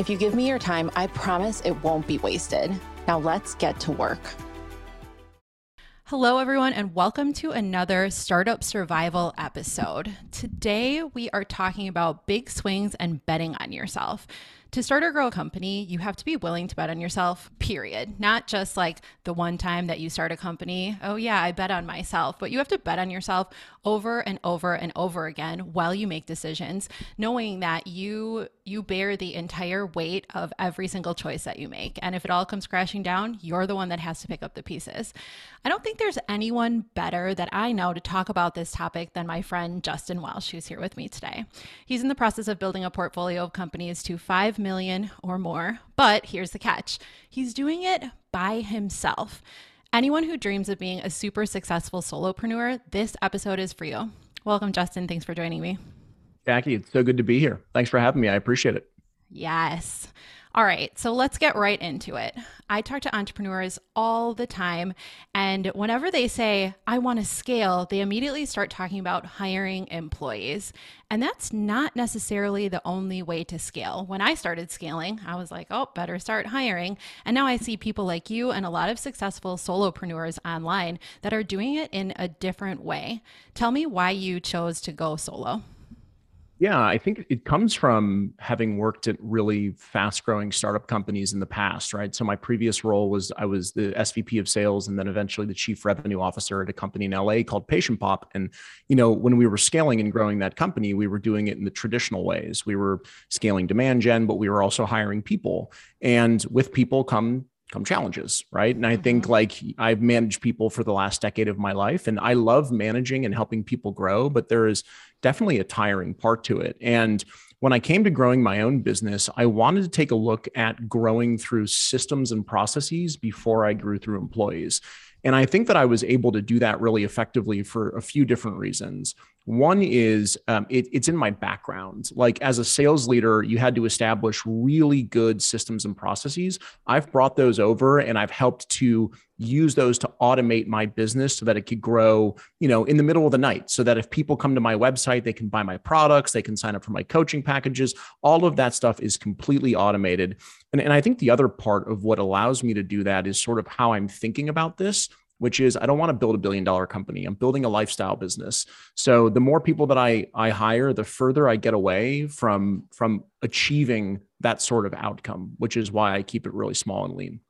If you give me your time, I promise it won't be wasted. Now let's get to work. Hello, everyone, and welcome to another Startup Survival episode. Today, we are talking about big swings and betting on yourself to start or grow a company, you have to be willing to bet on yourself, period. Not just like the one time that you start a company, oh, yeah, I bet on myself, but you have to bet on yourself over and over and over again while you make decisions, knowing that you you bear the entire weight of every single choice that you make. And if it all comes crashing down, you're the one that has to pick up the pieces. I don't think there's anyone better that I know to talk about this topic than my friend Justin Welsh, who's here with me today. He's in the process of building a portfolio of companies to 5 million or more. But here's the catch he's doing it by himself. Anyone who dreams of being a super successful solopreneur, this episode is for you. Welcome, Justin. Thanks for joining me. Jackie, it's so good to be here. Thanks for having me. I appreciate it. Yes. All right, so let's get right into it. I talk to entrepreneurs all the time, and whenever they say, I want to scale, they immediately start talking about hiring employees. And that's not necessarily the only way to scale. When I started scaling, I was like, oh, better start hiring. And now I see people like you and a lot of successful solopreneurs online that are doing it in a different way. Tell me why you chose to go solo. Yeah, I think it comes from having worked at really fast growing startup companies in the past, right? So my previous role was I was the SVP of sales and then eventually the chief revenue officer at a company in LA called PatientPop. And, you know, when we were scaling and growing that company, we were doing it in the traditional ways. We were scaling demand gen, but we were also hiring people. And with people come come challenges, right? And I think mm-hmm. like I've managed people for the last decade of my life and I love managing and helping people grow, but there is definitely a tiring part to it. And when I came to growing my own business, I wanted to take a look at growing through systems and processes before I grew through employees. And I think that I was able to do that really effectively for a few different reasons. One is um, it, it's in my background. Like as a sales leader, you had to establish really good systems and processes. I've brought those over and I've helped to use those to automate my business so that it could grow, you know, in the middle of the night. So that if people come to my website, they can buy my products, they can sign up for my coaching packages. All of that stuff is completely automated. And, and I think the other part of what allows me to do that is sort of how I'm thinking about this which is I don't want to build a billion dollar company. I'm building a lifestyle business. So the more people that I I hire, the further I get away from from achieving that sort of outcome, which is why I keep it really small and lean.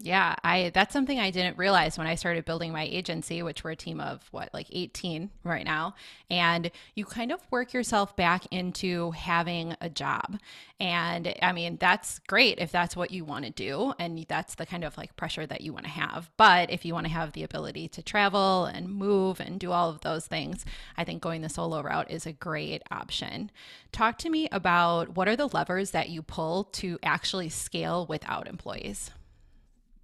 Yeah, I that's something I didn't realize when I started building my agency, which we're a team of what, like 18 right now. And you kind of work yourself back into having a job. And I mean, that's great if that's what you want to do and that's the kind of like pressure that you want to have. But if you want to have the ability to travel and move and do all of those things, I think going the solo route is a great option. Talk to me about what are the levers that you pull to actually scale without employees?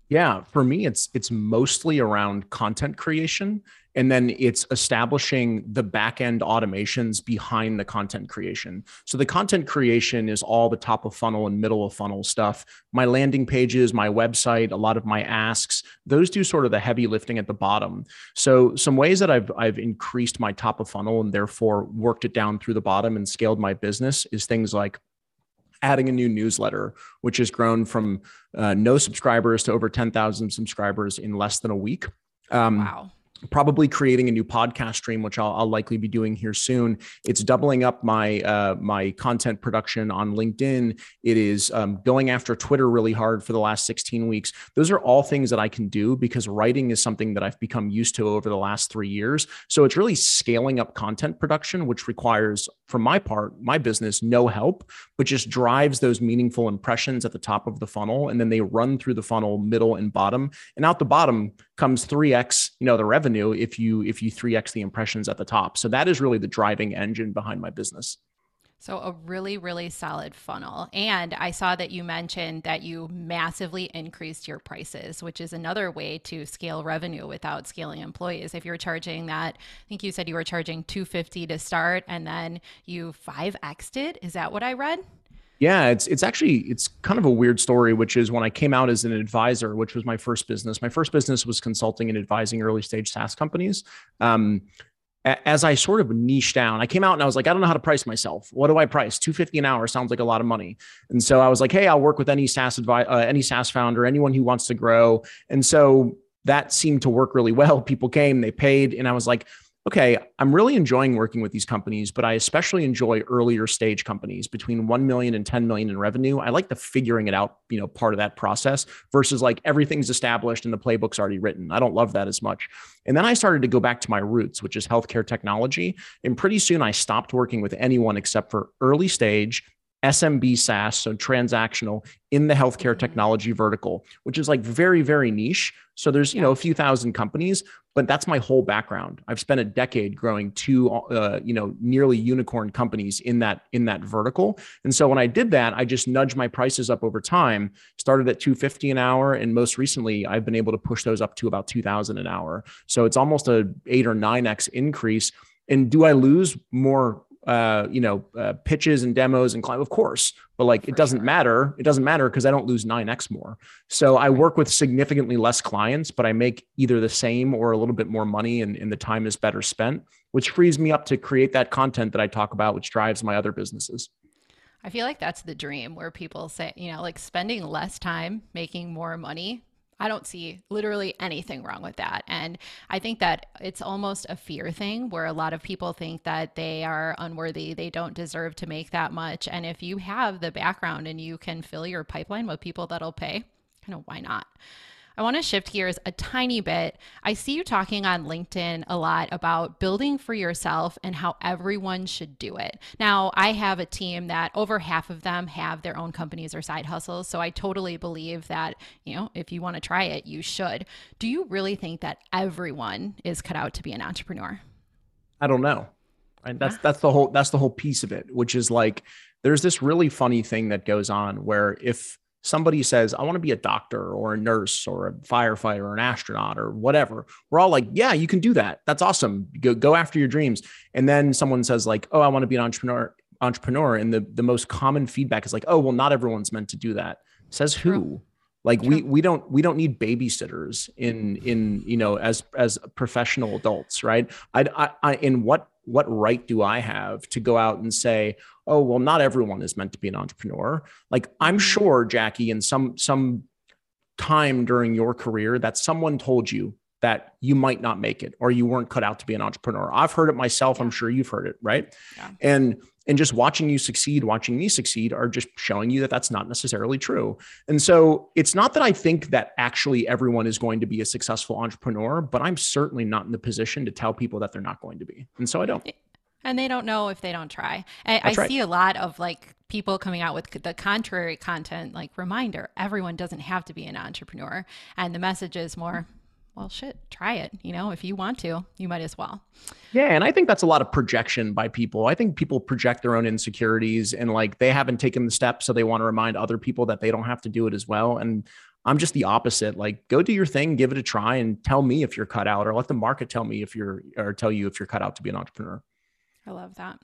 Yeah, for me it's it's mostly around content creation and then it's establishing the back end automations behind the content creation. So the content creation is all the top of funnel and middle of funnel stuff. My landing pages, my website, a lot of my asks, those do sort of the heavy lifting at the bottom. So some ways that I've I've increased my top of funnel and therefore worked it down through the bottom and scaled my business is things like adding a new newsletter, which has grown from uh, no subscribers to over 10,000 subscribers in less than a week. Um, wow probably creating a new podcast stream, which I'll, I'll, likely be doing here soon. It's doubling up my uh, my content production on LinkedIn. It is um, going after Twitter really hard for the last 16 weeks. Those are all things that I can do because writing is something that I've become used to over the last three years. So it's really scaling up content production, which requires, from my part, my business, no help, but just drives those meaningful impressions at the top of the funnel, and then they run through the funnel, middle and bottom, and out the bottom comes 3x you know the revenue if you if you 3x the impressions at the top so that is really the driving engine behind my business So, a really, really solid funnel. And I saw that you mentioned that you massively increased your prices, which is another way to scale revenue without scaling employees. If you're charging that, I think you said you were charging 250 to start and then you 5x'd it. Is that what I read? Yeah, it's it's actually it's kind of a weird story, which is when I came out as an advisor, which was my first business. My first business was consulting and advising early stage SaaS companies. Um, as I sort of niche down, I came out and I was like, I don't know how to price myself. What do I price? 250 an hour sounds like a lot of money. And so I was like, hey, I'll work with any SaaS advi- uh, any SaaS founder, anyone who wants to grow. And so that seemed to work really well. People came, they paid, and I was like, okay, I'm really enjoying working with these companies, but I especially enjoy earlier stage companies between 1 million and 10 million in revenue. I like the figuring it out, you know, part of that process versus like everything's established and the playbook's already written. I don't love that as much. And then I started to go back to my roots, which is healthcare technology. And pretty soon I stopped working with anyone except for early stage SMB SaaS, so transactional in the healthcare mm-hmm. technology vertical, which is like very, very niche. So there's, you know, a few thousand companies, but that's my whole background. I've spent a decade growing two, uh, you know, nearly unicorn companies in that, in that vertical. And so when I did that, I just nudged my prices up over time, started at 250 an hour. And most recently I've been able to push those up to about 2000 an hour. So it's almost a eight or nine X increase. And do I lose more uh, you know, uh, pitches and demos and climb, of course, but like For it doesn't sure. matter. It doesn't matter because I don't lose 9x more. So I work with significantly less clients, but I make either the same or a little bit more money and, and the time is better spent, which frees me up to create that content that I talk about, which drives my other businesses. I feel like that's the dream where people say, you know, like spending less time making more money I don't see literally anything wrong with that. And I think that it's almost a fear thing where a lot of people think that they are unworthy, they don't deserve to make that much. And if you have the background and you can fill your pipeline with people that'll pay, kind of why not? I want to shift gears a tiny bit. I see you talking on LinkedIn a lot about building for yourself and how everyone should do it. Now, I have a team that over half of them have their own companies or side hustles. So I totally believe that, you know, if you want to try it, you should. Do you really think that everyone is cut out to be an entrepreneur? I don't know. Right? That's that's the whole that's the whole piece of it, which is like there's this really funny thing that goes on where if somebody says, I want to be a doctor or a nurse or a firefighter or an astronaut or whatever, we're all like, yeah, you can do that. That's awesome. Go, go after your dreams. And then someone says like, oh, I want to be an entrepreneur entrepreneur. And the, the most common feedback is like, oh, well, not everyone's meant to do that. Says who? Like we we don't we don't need babysitters in in you know as as professional adults, right? I, I, I in what what right do I have to go out and say, oh, well, not everyone is meant to be an entrepreneur. Like I'm mm-hmm. sure, Jackie, in some some time during your career that someone told you that you might not make it or you weren't cut out to be an entrepreneur. I've heard it myself. I'm sure you've heard it, right? Yeah. And and just watching you succeed, watching me succeed are just showing you that that's not necessarily true. And so it's not that I think that actually everyone is going to be a successful entrepreneur, but I'm certainly not in the position to tell people that they're not going to be. And so I don't. And they don't know if they don't try. I, I right. see a lot of like people coming out with the contrary content, like reminder everyone doesn't have to be an entrepreneur. And the message is more, well, shit, try it. You know, if you want to, you might as well. Yeah. And I think that's a lot of projection by people. I think people project their own insecurities and like they haven't taken the steps. So they want to remind other people that they don't have to do it as well. And I'm just the opposite. Like, go do your thing, give it a try, and tell me if you're cut out, or let the market tell me if you're, or tell you if you're cut out to be an entrepreneur. I love that.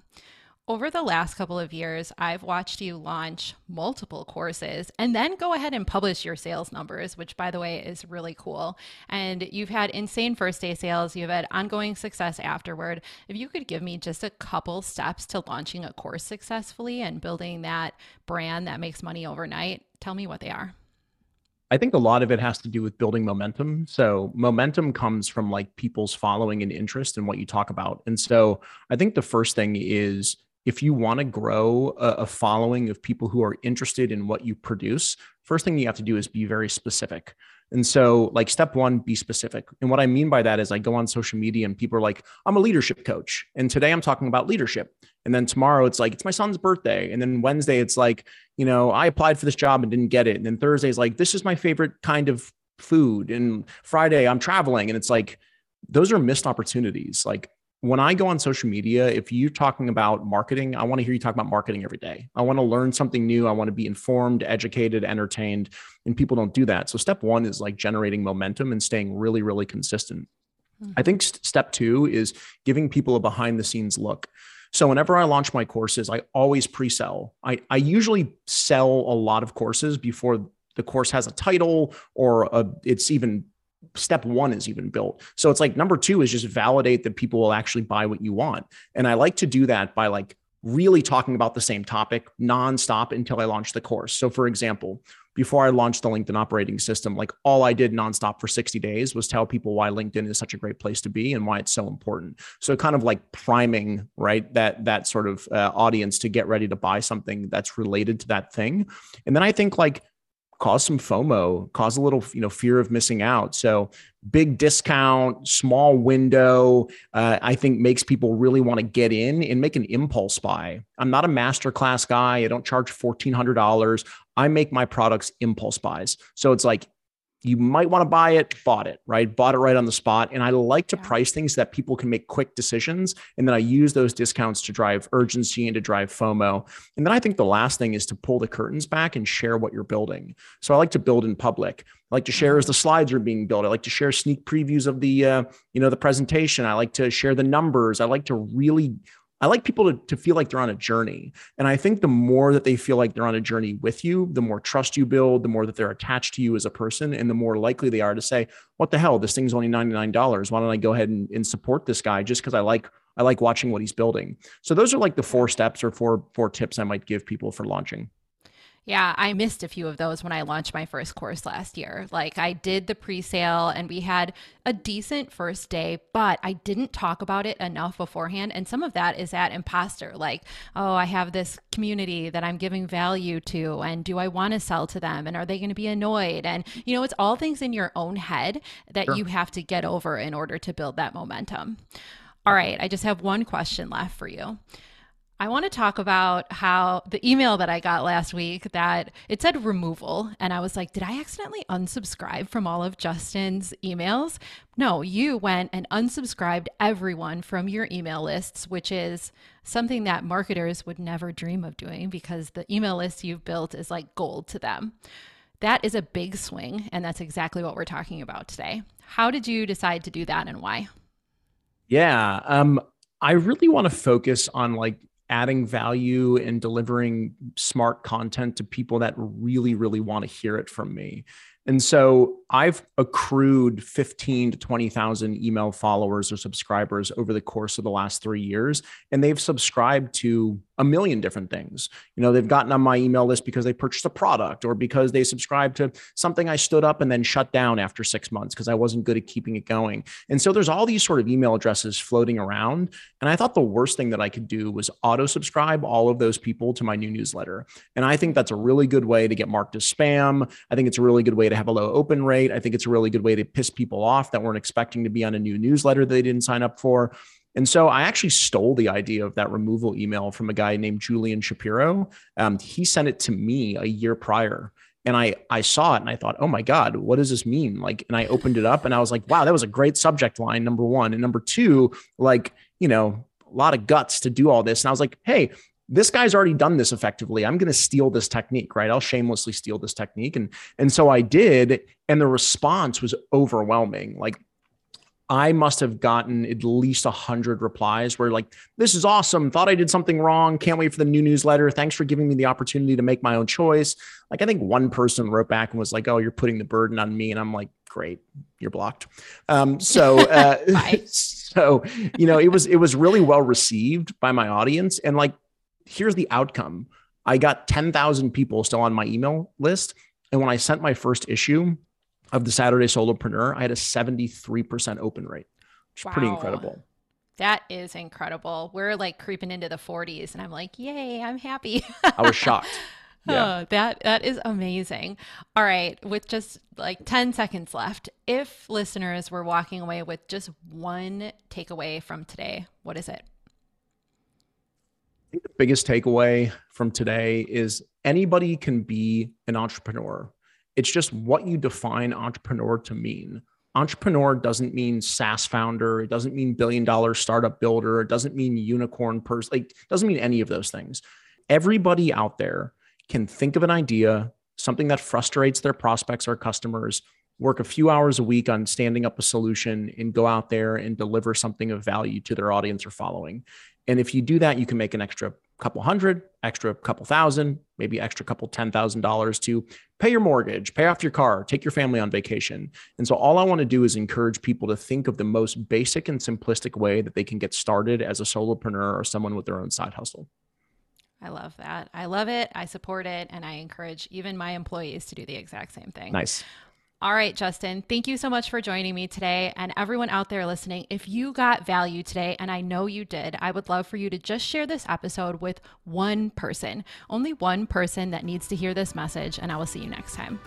Over the last couple of years, I've watched you launch multiple courses and then go ahead and publish your sales numbers, which, by the way, is really cool. And you've had insane first day sales, you've had ongoing success afterward. If you could give me just a couple steps to launching a course successfully and building that brand that makes money overnight, tell me what they are. I think a lot of it has to do with building momentum. So momentum comes from like people's following and interest in what you talk about. And so I think the first thing is if you want to grow a, a, following of people who are interested in what you produce, first thing you have to do is be very specific. And so, like, step one, be specific. And what I mean by that is I go on social media and people are like, I'm a leadership coach. And today I'm talking about leadership. And then tomorrow it's like, it's my son's birthday. And then Wednesday it's like, you know, I applied for this job and didn't get it. And then Thursday is like, this is my favorite kind of food. And Friday I'm traveling. And it's like, those are missed opportunities. Like, when I go on social media, if you're talking about marketing, I want to hear you talk about marketing every day. I want to learn something new. I want to be informed, educated, entertained, and people don't do that. So step one is like generating momentum and staying really, really consistent. Mm-hmm. I think st- step two is giving people a behind the scenes look. So whenever I launch my courses, I always pre-sell. I, I usually sell a lot of courses before the course has a title or a, it's even step one is even built. So it's like number two is just validate that people will actually buy what you want. And I like to do that by like really talking about the same topic nonstop until I launch the course. So for example, before I launched the LinkedIn operating system, like all I did nonstop for 60 days was tell people why LinkedIn is such a great place to be and why it's so important. So kind of like priming, right? That that sort of uh, audience to get ready to buy something that's related to that thing. And then I think like cause some FOMO, cause a little, you know, fear of missing out. So big discount, small window, uh, I think makes people really want to get in and make an impulse buy. I'm not a masterclass guy. I don't charge $1,400. I make my products impulse buys. So it's like you might want to buy it, bought it, right? Bought it right on the spot. And I like to yeah. price things that people can make quick decisions. And then I use those discounts to drive urgency and to drive FOMO. And then I think the last thing is to pull the curtains back and share what you're building. So I like to build in public. I like to share as mm-hmm. the slides are being built. I like to share sneak previews of the, uh, you know, the presentation. I like to share the numbers. I like to really I like people to, to feel like they're on a journey. And I think the more that they feel like they're on a journey with you, the more trust you build, the more that they're attached to you as a person, and the more likely they are to say, What the hell? This thing's only $99. Why don't I go ahead and, and support this guy just because I like I like watching what he's building. So those are like the four steps or four four tips I might give people for launching. Yeah, I missed a few of those when I launched my first course last year. Like I did the pre-sale and we had a decent first day, but I didn't talk about it enough beforehand. And some of that is that imposter, like, oh, I have this community that I'm giving value to, and do I want to sell to them? And are they going to be annoyed? And you know, it's all things in your own head that sure. you have to get over in order to build that momentum. All right, I just have one question left for you. I want to talk about how the email that I got last week that it said removal. And I was like, did I accidentally unsubscribe from all of Justin's emails? No, you went and unsubscribed everyone from your email lists, which is something that marketers would never dream of doing because the email list you've built is like gold to them. That is a big swing. And that's exactly what we're talking about today. How did you decide to do that and why? Yeah. Um, I really want to focus on like adding value and delivering smart content to people that really, really want to hear it from me. And so I've accrued 15 to 20,000 email followers or subscribers over the course of the last three years. And they've subscribed to a million different things. You know, they've gotten on my email list because they purchased a product or because they subscribed to something I stood up and then shut down after six months because I wasn't good at keeping it going. And so there's all these sort of email addresses floating around. And I thought the worst thing that I could do was auto subscribe all of those people to my new newsletter. And I think that's a really good way to get marked as spam. I think it's a really good way to have a low open rate. I think it's a really good way to piss people off that weren't expecting to be on a new newsletter they didn't sign up for. And so I actually stole the idea of that removal email from a guy named Julian Shapiro. Um, he sent it to me a year prior. And I, I saw it and I thought, oh my God, what does this mean? Like, and I opened it up and I was like, wow, that was a great subject line, number one. And number two, like, you know, a lot of guts to do all this. And I was like, hey, this guy's already done this effectively. I'm going to steal this technique, right? I'll shamelessly steal this technique. And, and so I did. And the response was overwhelming. Like I must have gotten at least a hundred replies where like, this is awesome. Thought I did something wrong. Can't wait for the new newsletter. Thanks for giving me the opportunity to make my own choice. Like, I think one person wrote back and was like, oh, you're putting the burden on me. And I'm like, great, you're blocked. Um, so, uh, so, you know, it was, it was really well received by my audience. And like, here's the outcome. I got 10,000 people still on my email list. And when I sent my first issue, of the Saturday Solopreneur, I had a 73% open rate, which is wow. pretty incredible. That is incredible. We're like creeping into the 40s and I'm like, "Yay, I'm happy." I was shocked. Yeah. Oh, that that is amazing. All right, with just like 10 seconds left, if listeners were walking away with just one takeaway from today, what is it? The biggest takeaway from today is anybody can be an entrepreneur. It's just what you define entrepreneur to mean. entrepreneur doesn't mean SaaS founder. It doesn't mean billion dollar startup builder. It doesn't mean unicorn person. Like, doesn't mean any of those things. Everybody out there can think of an idea, something that frustrates their prospects or customers, work a few hours a week on standing up a solution and go out there and deliver something of value to their audience or following. And if you do that, you can make an extra couple hundred, extra couple thousand, maybe extra couple ten thousand dollars to pay your mortgage, pay off your car, take your family on vacation. And so all I want to do is encourage people to think of the most basic and simplistic way that they can get started as a solopreneur or someone with their own side hustle. I love that. I love it. I support it. And I encourage even my employees to do the exact same thing. Nice. All right, Justin, thank you so much for joining me today. And everyone out there listening, if you got value today, and I know you did, I would love for you to just share this episode with one person, only one person that needs to hear this message. And I will see you next time.